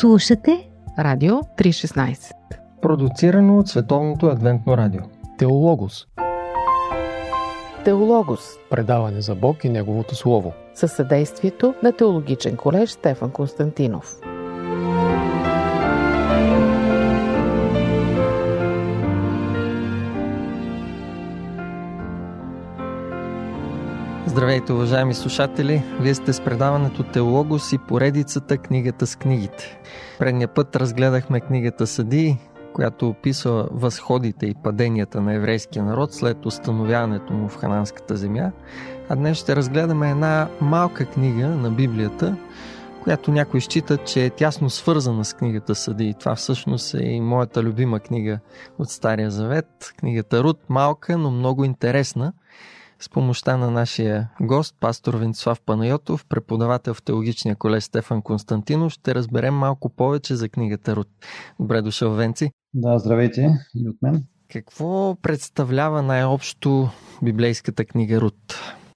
Слушате Радио 316 Продуцирано от Световното адвентно радио. Теологос. Теологос. Предаване за Бог и Неговото Слово. Със съдействието на Теологичен колеж Стефан Константинов Здравейте, уважаеми слушатели! Вие сте с предаването Теологос и поредицата Книгата с книгите. Предния път разгледахме книгата Съди, която описва възходите и паденията на еврейския народ след установяването му в хананската земя. А днес ще разгледаме една малка книга на Библията, която някой счита, че е тясно свързана с книгата Съди. Това всъщност е и моята любима книга от Стария Завет. Книгата Руд, малка, но много интересна – с помощта на нашия гост, пастор Венцислав Панайотов, преподавател в Теологичния колеж Стефан Константинов, ще разберем малко повече за книгата Руд. Добре дошъл, Венци. Да, здравейте и от мен. Какво представлява най-общо библейската книга Руд?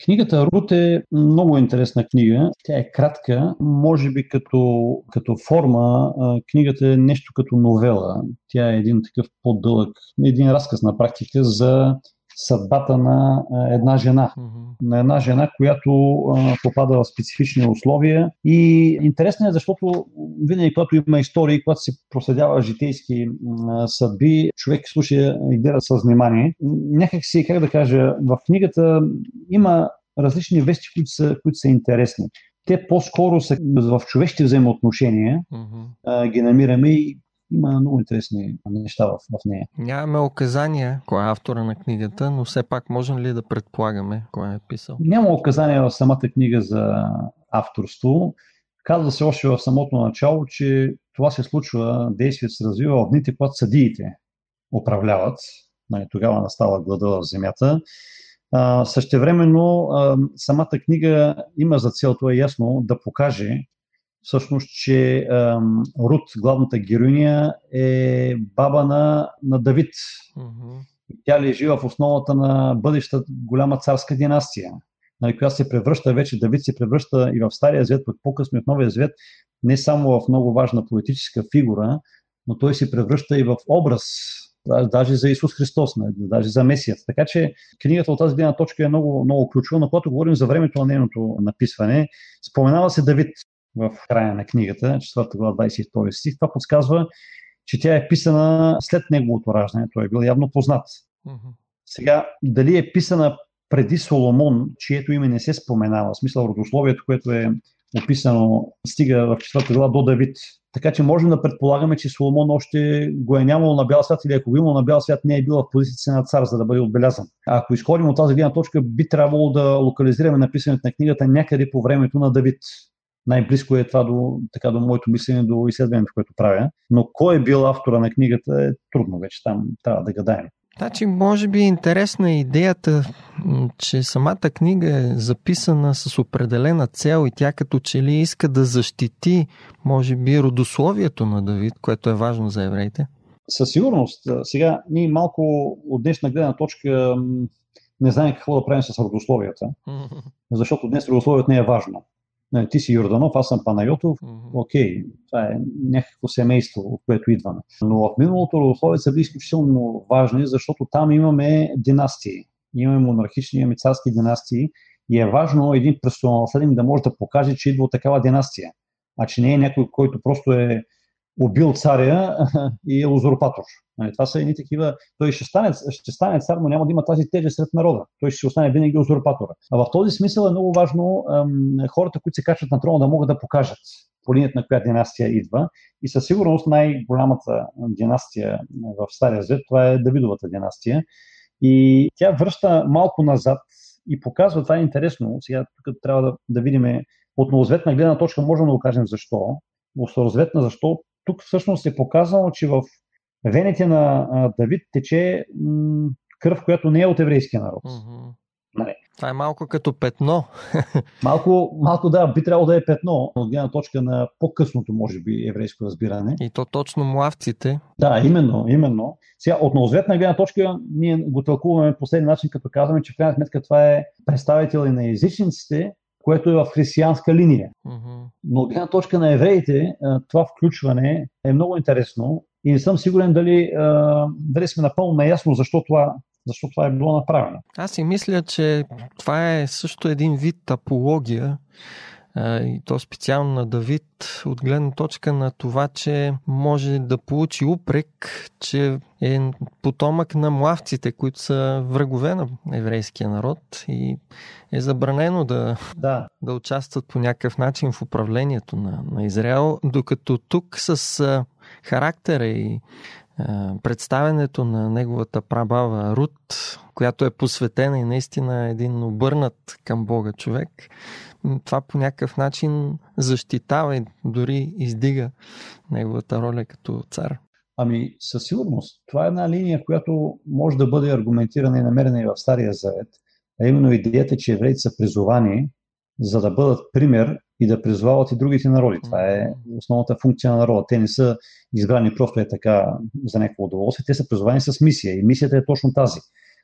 Книгата Рут е много интересна книга. Тя е кратка, може би като, като форма. Книгата е нещо като новела. Тя е един такъв по-дълъг, един разказ на практика за съдбата на една жена. На една жена, която попада в специфични условия. И интересно е, защото винаги, когато има истории, когато се проследява житейски съдби, човек слуша и гледа с внимание. Някак си, как да кажа, в книгата има различни вести, които са, които са интересни те по-скоро са в човешки взаимоотношения, mm-hmm. а, ги намираме и има много интересни неща в, в нея. Нямаме указания кой е автора на книгата, но все пак можем ли да предполагаме кой е писал? Няма указания в самата книга за авторство. Казва се още в самото начало, че това се случва, действието се развива в дните, когато съдиите управляват. Нали, тогава настава глада в земята. А, същевременно а, самата книга има за цел, това е ясно, да покаже всъщност, че ам, Рут, главната героиня, е баба на, на Давид. Mm-hmm. Тя лежи в основата на бъдеща голяма царска династия, нали, която се превръща вече, Давид се превръща и в Стария Звет, пък по-късно в Новия Звет, не само в много важна политическа фигура, но той се превръща и в образ, даже за Исус Христос, нали, даже за Месията. Така че книгата от тази гледна точка е много, много ключова, но когато говорим за времето на нейното написване, споменава се Давид в края на книгата, 4 глава 22 стих. Това подсказва, че тя е писана след неговото раждане. Той е бил явно познат. Mm-hmm. Сега, дали е писана преди Соломон, чието име не се споменава, в смисъл родословието, което е описано, стига в 4 глава до Давид. Така че можем да предполагаме, че Соломон още го е нямало на бял свят или ако го имал на бял свят, не е бил в позицията на цар, за да бъде отбелязан. А ако изходим от тази гледна точка, би трябвало да локализираме написането на книгата някъде по времето на Давид най-близко е това до, така, до моето мислене, до изследването, което правя. Но кой е бил автора на книгата е трудно вече. Там трябва да гадаем. Значи, може би интересна е идеята, че самата книга е записана с определена цел и тя като че ли иска да защити, може би, родословието на Давид, което е важно за евреите. Със сигурност. Сега ние малко от днешна гледна точка не знаем какво да правим с родословията, защото днес родословието не е важно. Нали, ти си Йорданов, аз съм Панайотов, окей, това е някакво семейство, от което идваме. Но в миналото родословие са били изключително важни, защото там имаме династии. Имаме монархични, имаме царски династии и е важно един престолонаследник да може да покаже, че идва от такава династия, а че не е някой, който просто е убил царя и е узурпатор. Нали, това са едни такива. Той ще стане, ще стане цар, но няма да има тази тежест сред народа. Той ще остане винаги узурпатора. А в този смисъл е много важно ам, хората, които се качват на трона, да могат да покажат по линията на коя династия идва. И със сигурност най-голямата династия в Стария Звет, това е Давидовата династия. И тя връща малко назад и показва, това е интересно, сега тук трябва да, да видим от новозветна гледна точка, можем да го кажем защо. От старозветна защо тук всъщност е показано, че в вените на Давид тече кръв, която не е от еврейския народ. Mm-hmm. Нали. Това е малко като петно. малко, малко да, би трябвало да е петно, от гледна точка на по-късното, може би, еврейско разбиране. И то точно млавците. Да, именно, именно. Сега, от новозветна гледна точка, ние го тълкуваме по последния начин, като казваме, че в крайна сметка това е представители на езичниците, което е в християнска линия. Мгм. Но от гледна точка на евреите, това включване е много интересно и не съм сигурен дали, дали сме напълно наясно защо това, защо това е било направено. Аз си мисля, че това е също един вид апология, и то специално на Давид, от гледна точка на това, че може да получи упрек, че е потомък на млавците, които са врагове на еврейския народ и е забранено да, Да, да участват по някакъв начин в управлението на, на Израел, докато тук с характера и представенето на неговата прабава Рут, която е посветена и наистина е един обърнат към Бога човек, това по някакъв начин защитава и дори издига неговата роля като цар. Ами, със сигурност. Това е една линия, която може да бъде аргументирана и намерена и в Стария Завет. А именно идеята, че евреите са призовани за да бъдат пример и да призовават и другите народи. Това е основната функция на народа. Те не са избрани просто е така за някакво удоволствие, те са призовани с мисия. И мисията е точно тази.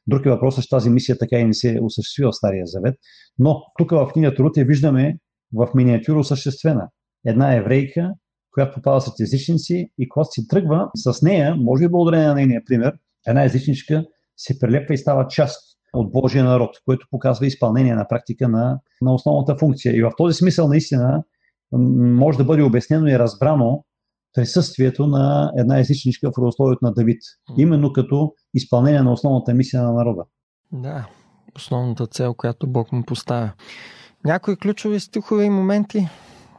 Друг е въпросът, че тази мисия така и не се осъществи в Стария Завет. Но тук в книгата Рут я виждаме в миниатюра осъществена. Една еврейка, която попада сред езичници и когато си тръгва с нея, може би благодарение на нейния пример, една езичничка се прилепва и става част от Божия народ, което показва изпълнение на практика на, на основната функция. И в този смисъл наистина може да бъде обяснено и разбрано присъствието на една езичничка в родословието на Давид, именно като изпълнение на основната мисия на народа. Да, основната цел, която Бог му поставя. Някои ключови стихове и моменти,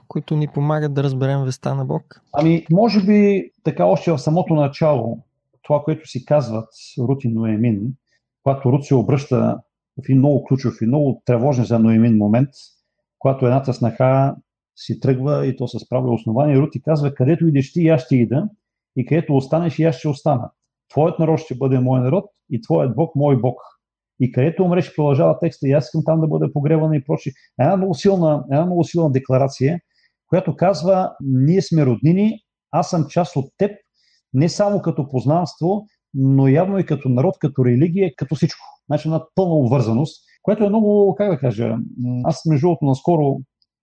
които ни помагат да разберем веста на Бог. Ами, може би така още в самото начало, това, което си казват Рут и Ноемин, когато Рут се обръща в един много ключов и много тревожен за Ноемин момент, когато едната снаха си тръгва и то с право основание, Рут и казва, където идеш ти, аз ще ида, и където останеш, и аз ще остана. Твоят народ ще бъде мой народ и твоят Бог мой Бог. И където умреш, продължава текста, и аз искам там да бъда погребана и прочи. Една много силна, една много силна декларация, която казва, ние сме роднини, аз съм част от теб, не само като познанство, но явно и като народ, като религия, като всичко. Значи една пълна обвързаност, което е много, как да кажа, аз между другото наскоро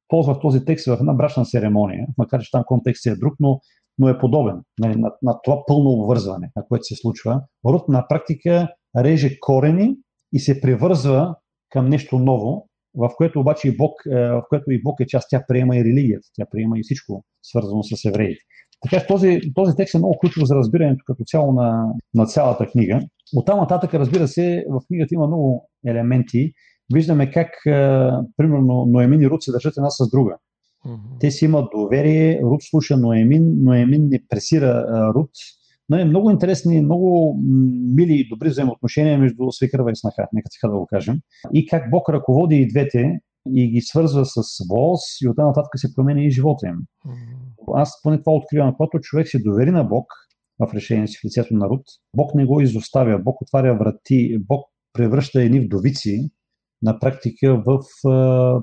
ползвах този текст в една брачна церемония, макар че там контекстът е друг, но, но е подобен нали, на, на това пълно обвързване, на което се случва. Род на практика реже корени и се превързва към нещо ново, в което обаче и Бог, е, в което и Бог е част, тя приема и религията, тя приема и всичко свързано с евреите. Така че този, този текст е много ключов за разбирането като цяло на, на цялата книга. От там нататък, разбира се, в книгата има много елементи. Виждаме как, е, примерно, Ноемин и Рут се държат една с друга. Те си имат доверие, Рут слуша Ноемин, Ноемин не пресира а, Рут. Но е много интересни, много мили и добри взаимоотношения между свекърва и снаха, нека така да го кажем. И как Бог ръководи и двете и ги свързва с волос и оттам нататък се променя и живота им. Аз поне това откривам, когато човек се довери на Бог в решението си в лицето на Рут, Бог не го изоставя, Бог отваря врати, Бог превръща едни вдовици на практика в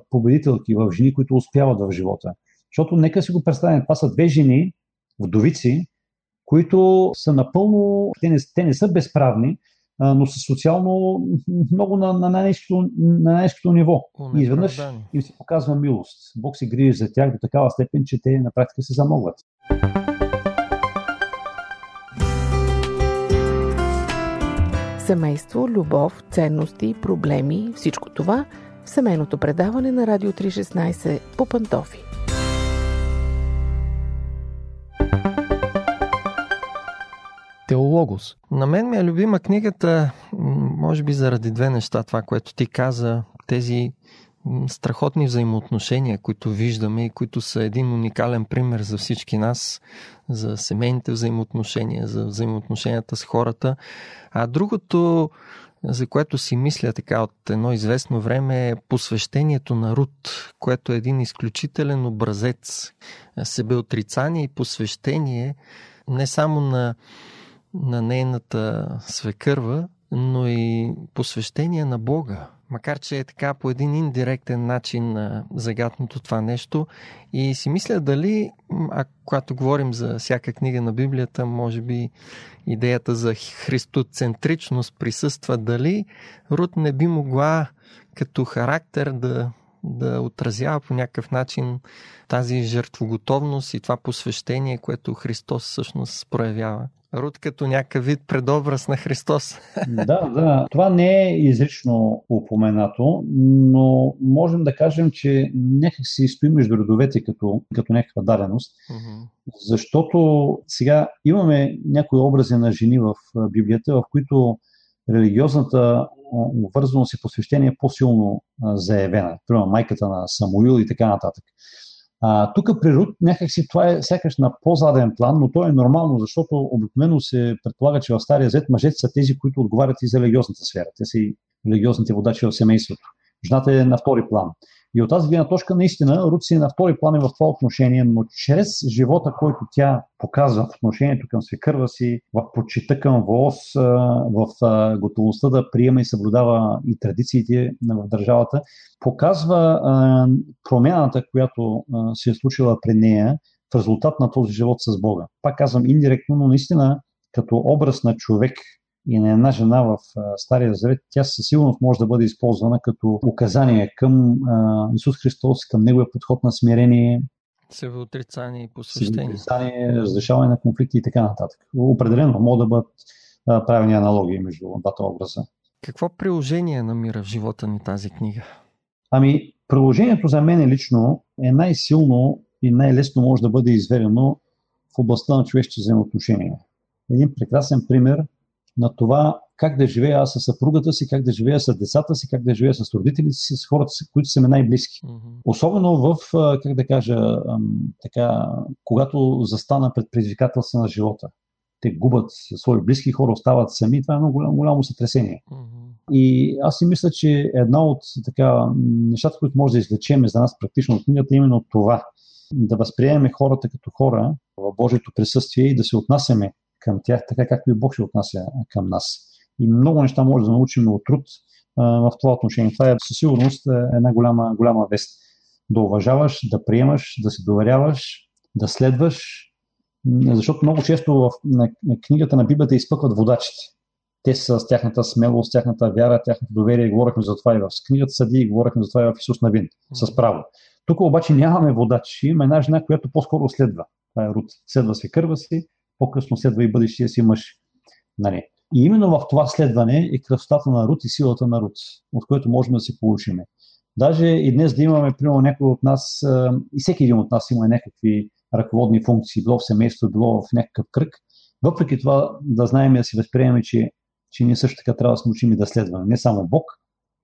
победителки, в жени, които успяват в живота. Защото нека си го представим, това са две жени, вдовици, които са напълно, те не, те не са безправни, но са социално много на, на най-низкото, на най-низкото ниво. И изведнъж им се показва милост. Бог се грижи за тях до такава степен, че те на практика се замогват. Семейство, любов, ценности, проблеми, всичко това в семейното предаване на Радио 316 по Пантофи. Теологос. На мен ми е любима книгата, може би заради две неща. Това, което ти каза, тези страхотни взаимоотношения, които виждаме и които са един уникален пример за всички нас, за семейните взаимоотношения, за взаимоотношенията с хората. А другото, за което си мисля така от едно известно време е посвещението на Рут, което е един изключителен образец. Себеотрицание и посвещение не само на на нейната свекърва, но и посвещение на Бога. Макар, че е така по един индиректен начин а, загатното това нещо. И си мисля дали, а когато говорим за всяка книга на Библията, може би идеята за христоцентричност присъства, дали Рут не би могла като характер да да отразява по някакъв начин тази жертвоготовност и това посвещение, което Христос всъщност проявява. Рут като някакъв вид предобраз на Христос. Да, да. Това не е изрично упоменато, но можем да кажем, че някак си стои между редовете като, като някаква даденост. Защото сега имаме някои образи на жени в Библията, в които религиозната обвързаност и посвещение е по-силно заявена. Примерно майката на Самуил и така нататък. Тук при Рут някакси това е сякаш на по-заден план, но то е нормално, защото обикновено се предполага, че в Стария Зет мъжете са тези, които отговарят и за религиозната сфера. Те са и религиозните водачи в семейството. Жената е на втори план. И от тази гледна точка, наистина, Рут е на втори план в това отношение, но чрез живота, който тя показва в отношението към свекърва си, в почита към ВОЗ, в готовността да приема и съблюдава и традициите в държавата, показва промяната, която се е случила при нея в резултат на този живот с Бога. Пак казвам индиректно, но наистина като образ на човек, и на една жена в Стария Завет, тя със сигурност може да бъде използвана като указание към Исус Христос, към неговия подход на смирение, Себеотрицание и посвещение. Себеотрицание, разрешаване на конфликти и така нататък. Определено могат да бъдат правени аналогии между двата образа. Какво приложение намира в живота ни тази книга? Ами, приложението за мен лично е най-силно и най-лесно може да бъде изведено в областта на човешки взаимоотношения. Един прекрасен пример на това как да живея аз с съпругата си, как да живея с децата си, как да живея с родителите си, с хората си, които са ми най-близки. Mm-hmm. Особено в, как да кажа, така, когато застана пред предизвикателства на живота. Те губят свои близки хора, остават сами. Това е много голямо, голямо сътресение. Mm-hmm. И аз си мисля, че една от така, нещата, които може да извлечем за нас практично от книгата, е именно това. Да възприемем хората като хора в Божието присъствие и да се отнасяме към тях, така както и Бог се отнася към нас. И много неща може да научим от труд в това отношение. Това е със сигурност е една голяма, голяма вест. Да уважаваш, да приемаш, да се доверяваш, да следваш, защото много често в книгата на Библията изпъкват водачите. Те са с тяхната смелост, тяхната вяра, тяхната доверие. Говорихме за това и в книгата Съди, говорихме за това и в Исус Навин, с право. Тук обаче нямаме водач. Има една жена, която по-скоро следва. Това е Рут. Следва кърва си, по-късно следва и бъдещия си мъж. Нали. И именно в това следване е красотата на Рут и силата на Рут, от което можем да се получим. Даже и днес да имаме, примерно, някой от нас, и всеки един от нас има някакви ръководни функции, било в семейство, било в някакъв кръг, въпреки това да знаем и да си възприемем, че, че ние също така трябва да се научим и да следваме. Не само Бог,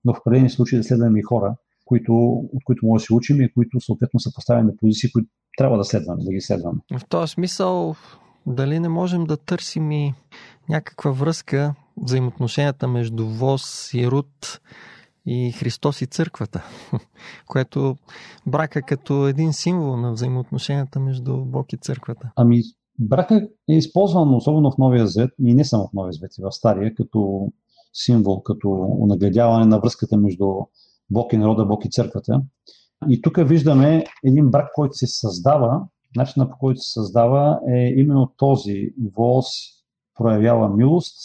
но в определени случаи да следваме и хора, които, от които може да се учим и които съответно са поставени на позиции, които трябва да следваме, да ги следваме. В този смисъл дали не можем да търсим и някаква връзка, взаимоотношенията между ВОЗ и Рут и Христос и църквата, което брака като един символ на взаимоотношенията между Бог и църквата. Ами, брака е използван особено в Новия Завет и не само в Новия Завет, и в Стария, като символ, като нагледяване на връзката между Бог и народа, Бог и църквата. И тук виждаме един брак, който се създава начина по който се създава е именно този. ВОЗ проявява милост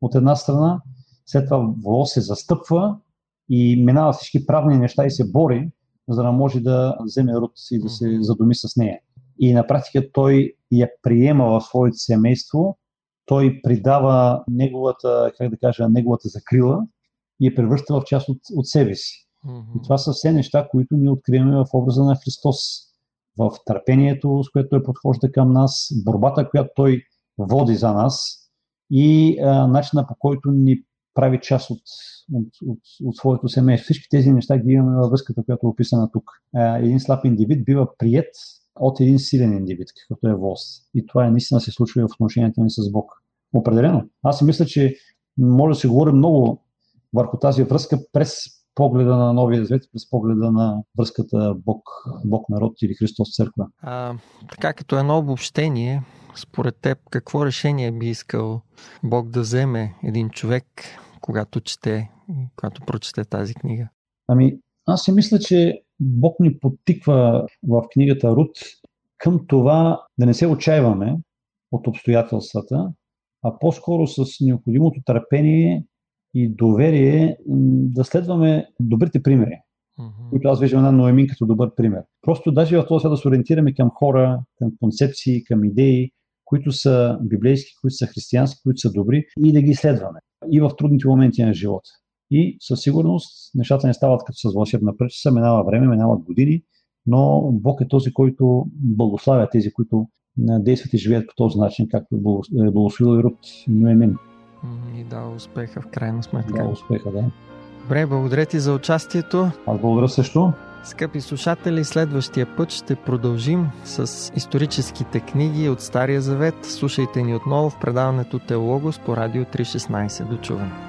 от една страна, след това ВОЗ се застъпва и минава всички правни неща и се бори, за да може да вземе род и да се задуми с нея. И на практика той я приема в своето семейство, той придава неговата, как да кажа, неговата закрила и я превръща в част от, от себе си. Mm-hmm. И това са все неща, които ние откриваме в образа на Христос в търпението, с което той подхожда към нас, борбата, която той води за нас и а, начина по който ни прави част от, от, от, от своето семейство. Всички тези неща ги имаме във връзката, която е описана тук. А, един слаб индивид бива прият от един силен индивид, какъвто е ВОЗ. И това е наистина се случва в отношенията ни с Бог. Определено. Аз си мисля, че може да се говори много върху тази връзка през погледа на Новия Завет, през погледа на връзката Бог, Бог народ или Христос църква. А, така като едно обобщение, според теб, какво решение би искал Бог да вземе един човек, когато чете когато прочете тази книга? Ами, аз си мисля, че Бог ни подтиква в книгата Рут към това да не се отчаиваме от обстоятелствата, а по-скоро с необходимото търпение и доверие да следваме добрите примери. mm-hmm. които аз виждам една Ноемин като добър пример. Просто даже в този да се ориентираме към хора, към концепции, към идеи, които са библейски, които са християнски, които са добри и да ги изследваме. И в трудните моменти на живота. И със сигурност нещата не стават като с вълшебна пръчица, минава време, минават години, но Бог е този, който благославя тези, които действат и живеят по този начин, както е благословил и Рут Ноемин. И да, успеха в крайна сметка. Да, успеха, да. Добре, благодаря ти за участието. Аз благодаря също. Скъпи слушатели, следващия път ще продължим с историческите книги от Стария Завет. Слушайте ни отново в предаването Теологос по Радио 316. До чуване!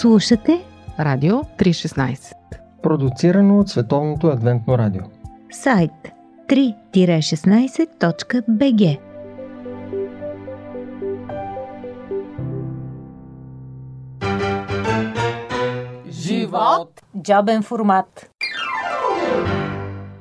Слушате Радио 316 Продуцирано от Световното адвентно радио. Сайт 3-16.bg Живот! Джобен формат.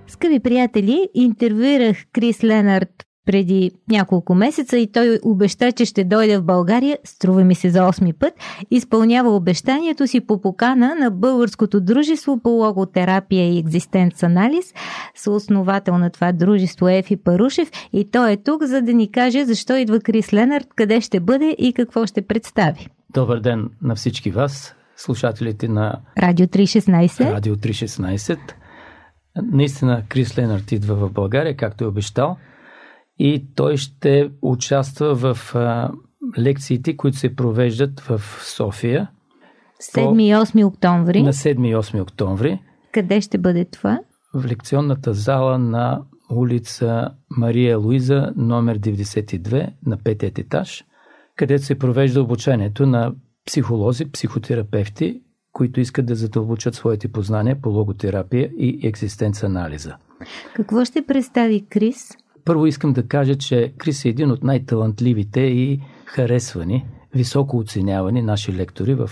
Скъпи приятели, интервюирах Крис Ленард преди няколко месеца и той обеща, че ще дойде в България, струва ми се за 8 път, изпълнява обещанието си по покана на Българското дружество по логотерапия и екзистенц анализ, съосновател на това дружество Ефи Парушев и той е тук, за да ни каже защо идва Крис Ленард, къде ще бъде и какво ще представи. Добър ден на всички вас, слушателите на Радио 316. Радио 316. Наистина Крис Ленард идва в България, както е обещал и той ще участва в а, лекциите, които се провеждат в София. 7 и 8 октомври. На 7 и 8 октомври. Къде ще бъде това? В лекционната зала на улица Мария Луиза, номер 92, на петият етаж, където се провежда обучението на психолози, психотерапевти, които искат да задълбочат своите познания по логотерапия и екзистенц анализа. Какво ще представи Крис? Първо искам да кажа, че Крис е един от най-талантливите и харесвани, високо оценявани наши лектори в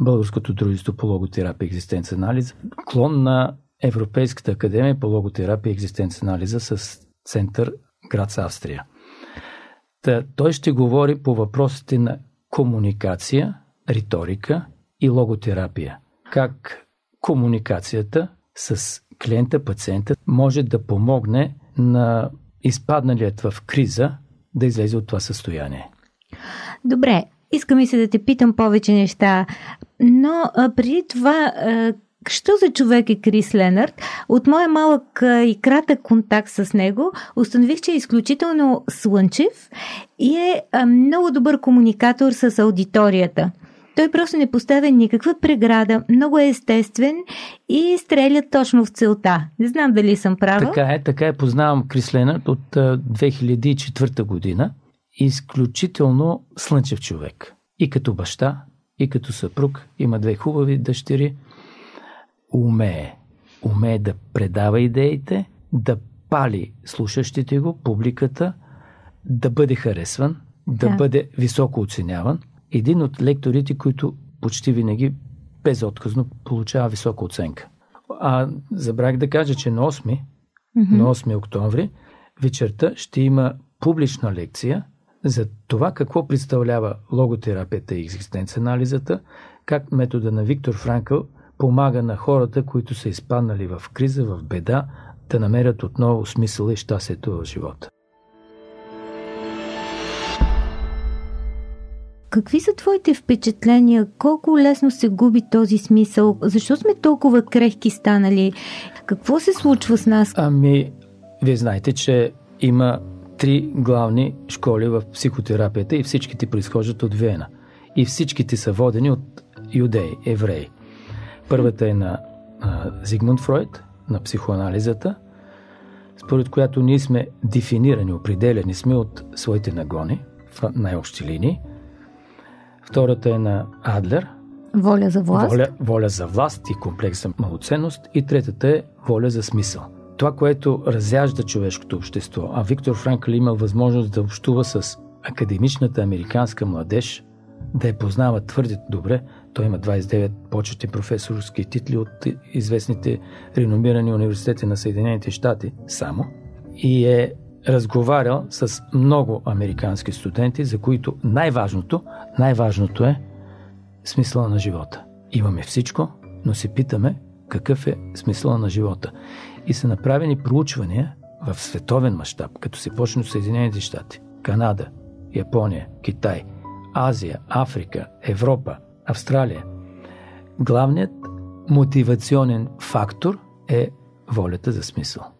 Българското дружество по логотерапия и екзистенц анализа, клон на Европейската академия по логотерапия и екзистенц анализа с център град Австрия. Та, той ще говори по въпросите на комуникация, риторика и логотерапия. Как комуникацията с клиента, пациента може да помогне на изпадналият в криза да излезе от това състояние. Добре, искам и се да те питам повече неща, но а, преди това, а, що за човек е Крис Ленард? От моя малък и кратък контакт с него установих, че е изключително слънчев и е много добър комуникатор с аудиторията. Той просто не поставя никаква преграда, много е естествен и стреля точно в целта. Не знам дали съм права. Така е, така е. Познавам Крис Ленард от 2004 година. Изключително слънчев човек. И като баща, и като съпруг. Има две хубави дъщери. Умее. Умее да предава идеите, да пали слушащите го, публиката, да бъде харесван, да, да. бъде високо оценяван един от лекторите, които почти винаги безотказно получава висока оценка. А забрах да кажа, че на 8, mm-hmm. на 8 октомври вечерта ще има публична лекция за това какво представлява логотерапията и екзистенц-анализата, как метода на Виктор Франкъл помага на хората, които са изпаднали в криза, в беда, да намерят отново смисъла и щастието в живота. Какви са твоите впечатления? Колко лесно се губи този смисъл? Защо сме толкова крехки станали? Какво се случва с нас? Ами, вие знаете, че има три главни школи в психотерапията и всичките произхождат от Виена. И всичките са водени от юдеи, евреи. Първата е на а, Зигмунд Фройд, на психоанализата, според която ние сме дефинирани, определени сме от своите нагони в най-общи линии. Втората е на Адлер. Воля за власт. Воля, воля за власт и комплекс за малоценност. И третата е воля за смисъл. Това, което разяжда човешкото общество, а Виктор Франкъл има възможност да общува с академичната американска младеж, да я познава твърде добре, той има 29 почетни професорски титли от известните реномирани университети на Съединените щати само и е разговарял с много американски студенти, за които най-важното, най-важното е смисъла на живота. Имаме всичко, но се питаме какъв е смисъла на живота. И са направени проучвания в световен мащаб, като се почне от Съединените щати, Канада, Япония, Китай, Азия, Африка, Европа, Австралия. Главният мотивационен фактор е волята за смисъл.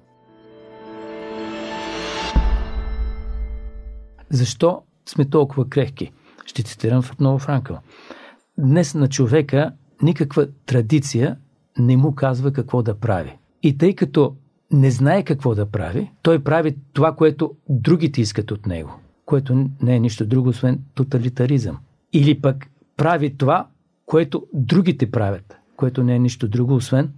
Защо сме толкова крехки? Ще цитирам отново Франкъл. Днес на човека никаква традиция не му казва какво да прави. И тъй като не знае какво да прави, той прави това, което другите искат от него, което не е нищо друго, освен тоталитаризъм. Или пък прави това, което другите правят, което не е нищо друго, освен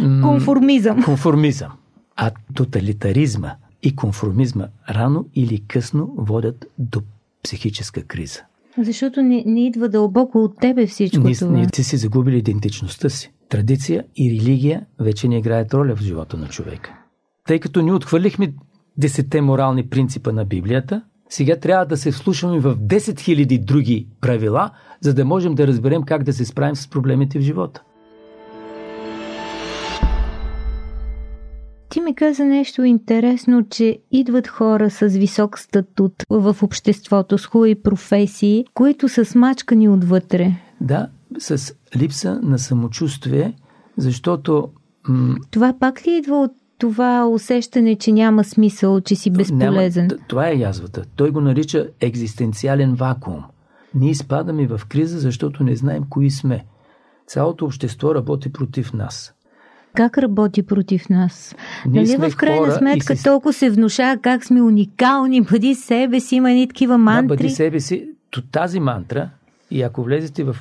м- конформизъм. конформизъм. А тоталитаризма и конформизма рано или късно водят до психическа криза. Защото не, не идва дълбоко от тебе всичко ние, това. Ние си си загубили идентичността си. Традиция и религия вече не играят роля в живота на човека. Тъй като ни отхвърлихме десетте морални принципа на Библията, сега трябва да се вслушваме в 10 000 други правила, за да можем да разберем как да се справим с проблемите в живота. Ти ми каза нещо интересно, че идват хора с висок статут в обществото, с хубави професии, които са смачкани отвътре. Да, с липса на самочувствие, защото... М- това пак ли идва от това усещане, че няма смисъл, че си безполезен? Няма, това е язвата. Той го нарича екзистенциален вакуум. Ние изпадаме в криза, защото не знаем кои сме. Цялото общество работи против нас. Как работи против нас? Ние нали в крайна сметка си... толкова се внушава как сме уникални, бъди себе си, има едни такива мантри. Да, бъди себе си. Тази мантра, и ако влезете в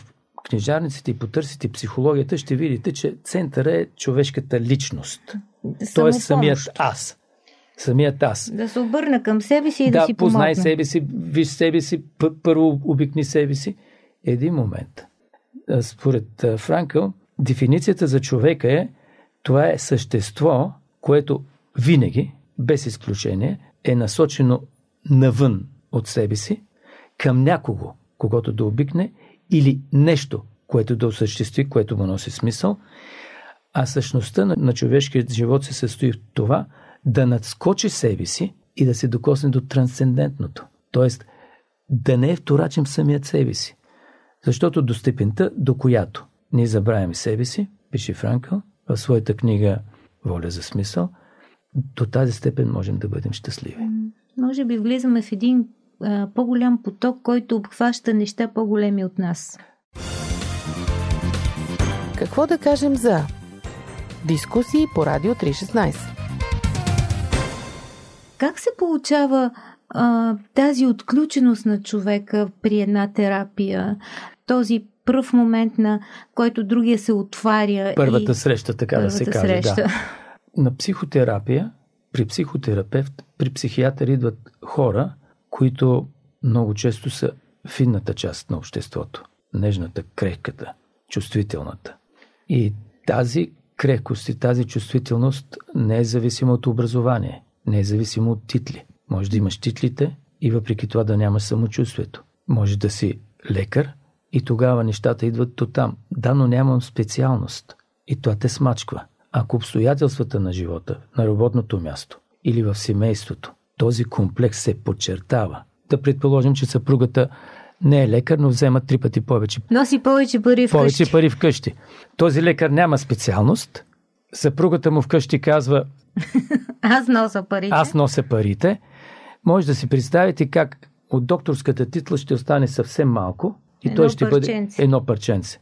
книжарниците и потърсите психологията, ще видите, че центъра е човешката личност. Тоест самият аз. Самият аз. Да се обърна към себе си и да, да си познай себе си, виж себе си, първо обикни себе си. Един момент. Според Франкъл, дефиницията за човека е това е същество, което винаги, без изключение, е насочено навън от себе си, към някого, когато да обикне, или нещо, което да осъществи, което му носи смисъл. А същността на, на човешкият живот се състои в това да надскочи себе си и да се докосне до трансцендентното. Тоест, да не е вторачен самият себе си. Защото до степента, до която ние забравяме себе си, пише Франкъл, в своята книга Воля за смисъл, до тази степен можем да бъдем щастливи. Може би влизаме в един а, по-голям поток, който обхваща неща по-големи от нас. Какво да кажем за дискусии по Радио 316? Как се получава а, тази отключеност на човека при една терапия? Този пръв момент, на който другия се отваря. Първата и... среща, така Първата да се каже. Среща. Да. На психотерапия, при психотерапевт, при психиатър идват хора, които много често са финната част на обществото. Нежната, крехката, чувствителната. И тази крехкост и тази чувствителност не е зависима от образование, не е зависима от титли. Може да имаш титлите и въпреки това да нямаш самочувствието. Може да си лекар и тогава нещата идват до там. Да, но нямам специалност. И това те смачква. Ако обстоятелствата на живота, на работното място или в семейството, този комплекс се подчертава. Да предположим, че съпругата не е лекар, но взема три пъти повече. Носи повече пари вкъщи. Повече пари вкъщи. Този лекар няма специалност съпругата му вкъщи казва Аз нося парите. аз нося парите, може да си представите как от докторската титла ще остане съвсем малко и Едно той ще парченце. бъде едно парченце.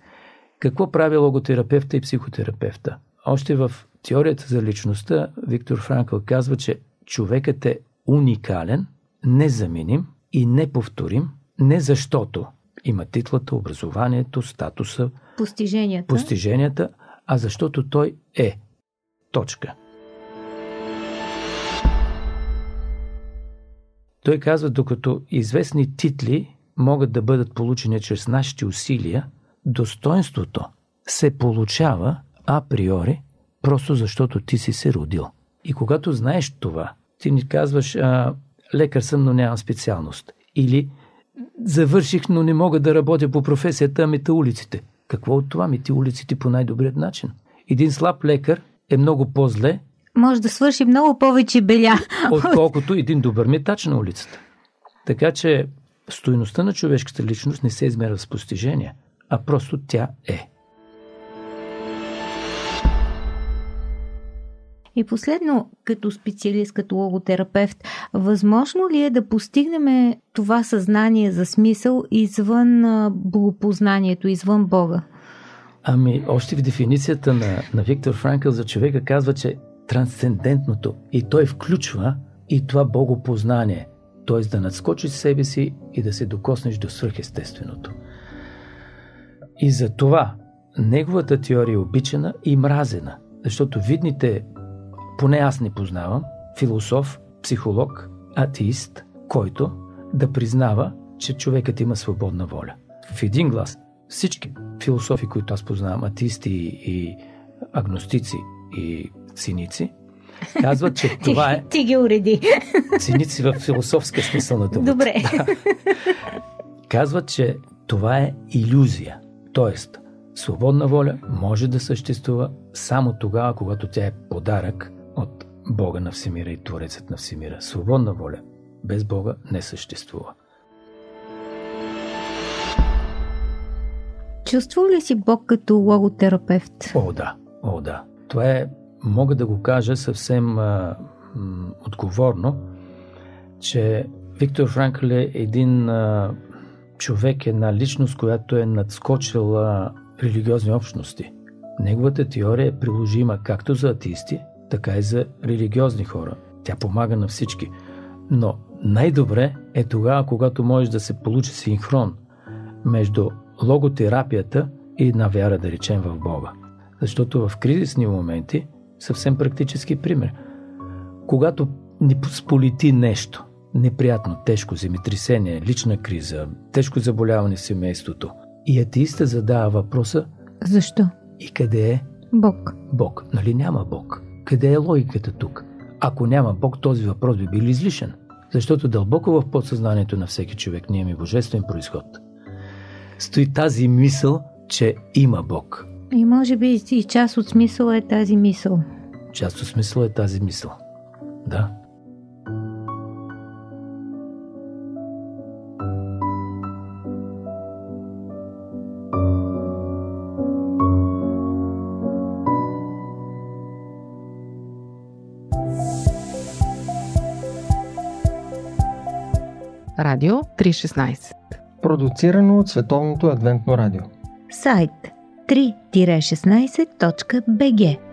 Какво прави логотерапевта и психотерапевта? Още в теорията за личността Виктор Франкъл казва, че човекът е уникален, незаменим и неповторим, не защото има титлата, образованието, статуса, Постиженията. постиженията, а защото той е. Точка. Той казва, докато известни титли могат да бъдат получени чрез нашите усилия, достоинството се получава априори, просто защото ти си се родил. И когато знаеш това, ти ни казваш, а, лекар съм, но нямам специалност. Или завърших, но не мога да работя по професията, ами та улиците. Какво от това? Ми ти улиците по най-добрият начин. Един слаб лекар е много по-зле, Може да свърши много повече беля. отколкото един добър метач на улицата. Така че стоеността на човешката личност не се измерва с постижения, а просто тя е. И последно, като специалист, като логотерапевт, възможно ли е да постигнем това съзнание за смисъл извън богопознанието, извън Бога? Ами, още в дефиницията на, на Виктор Франкъл за човека казва, че трансцендентното и той включва и това богопознание, т.е. да надскочиш себе си и да се докоснеш до свръхестественото. И за това неговата теория е обичана и мразена, защото видните, поне аз не познавам, философ, психолог, атеист, който да признава, че човекът има свободна воля. В един глас всички философи, които аз познавам, атеисти и агностици и циници, казват, че това е Ти ги уреди. циници в философска смисъл на думата. Добре. Казват, че това е иллюзия. Тоест, свободна воля може да съществува само тогава, когато тя е подарък от Бога на Всемира и Творецът на Всемира. Свободна воля без Бога не съществува. Чувствал ли си Бог като логотерапевт? О, да, о, да. Това е, мога да го кажа съвсем а, м, отговорно, че Виктор Франкъл е един а, човек, една личност, която е надскочила религиозни общности. Неговата теория е приложима както за атеисти, така и за религиозни хора. Тя помага на всички. Но най-добре е тогава, когато може да се получи синхрон между логотерапията и една вяра, да речем, в Бога. Защото в кризисни моменти, съвсем практически пример, когато ни сполети нещо, неприятно, тежко земетресение, лична криза, тежко заболяване в семейството, и атеиста задава въпроса Защо? и къде е Бог. Бог? Нали няма Бог? Къде е логиката тук? Ако няма Бог, този въпрос би бил излишен. Защото дълбоко в подсъзнанието на всеки човек ние имаме божествен происход. Стои тази мисъл, че има Бог. И може би и част от смисъла е тази мисъл. Част от смисъл е тази мисъл. Да. Радио 316. Продуцирано от Световното адвентно радио. Сайт 3-16.bg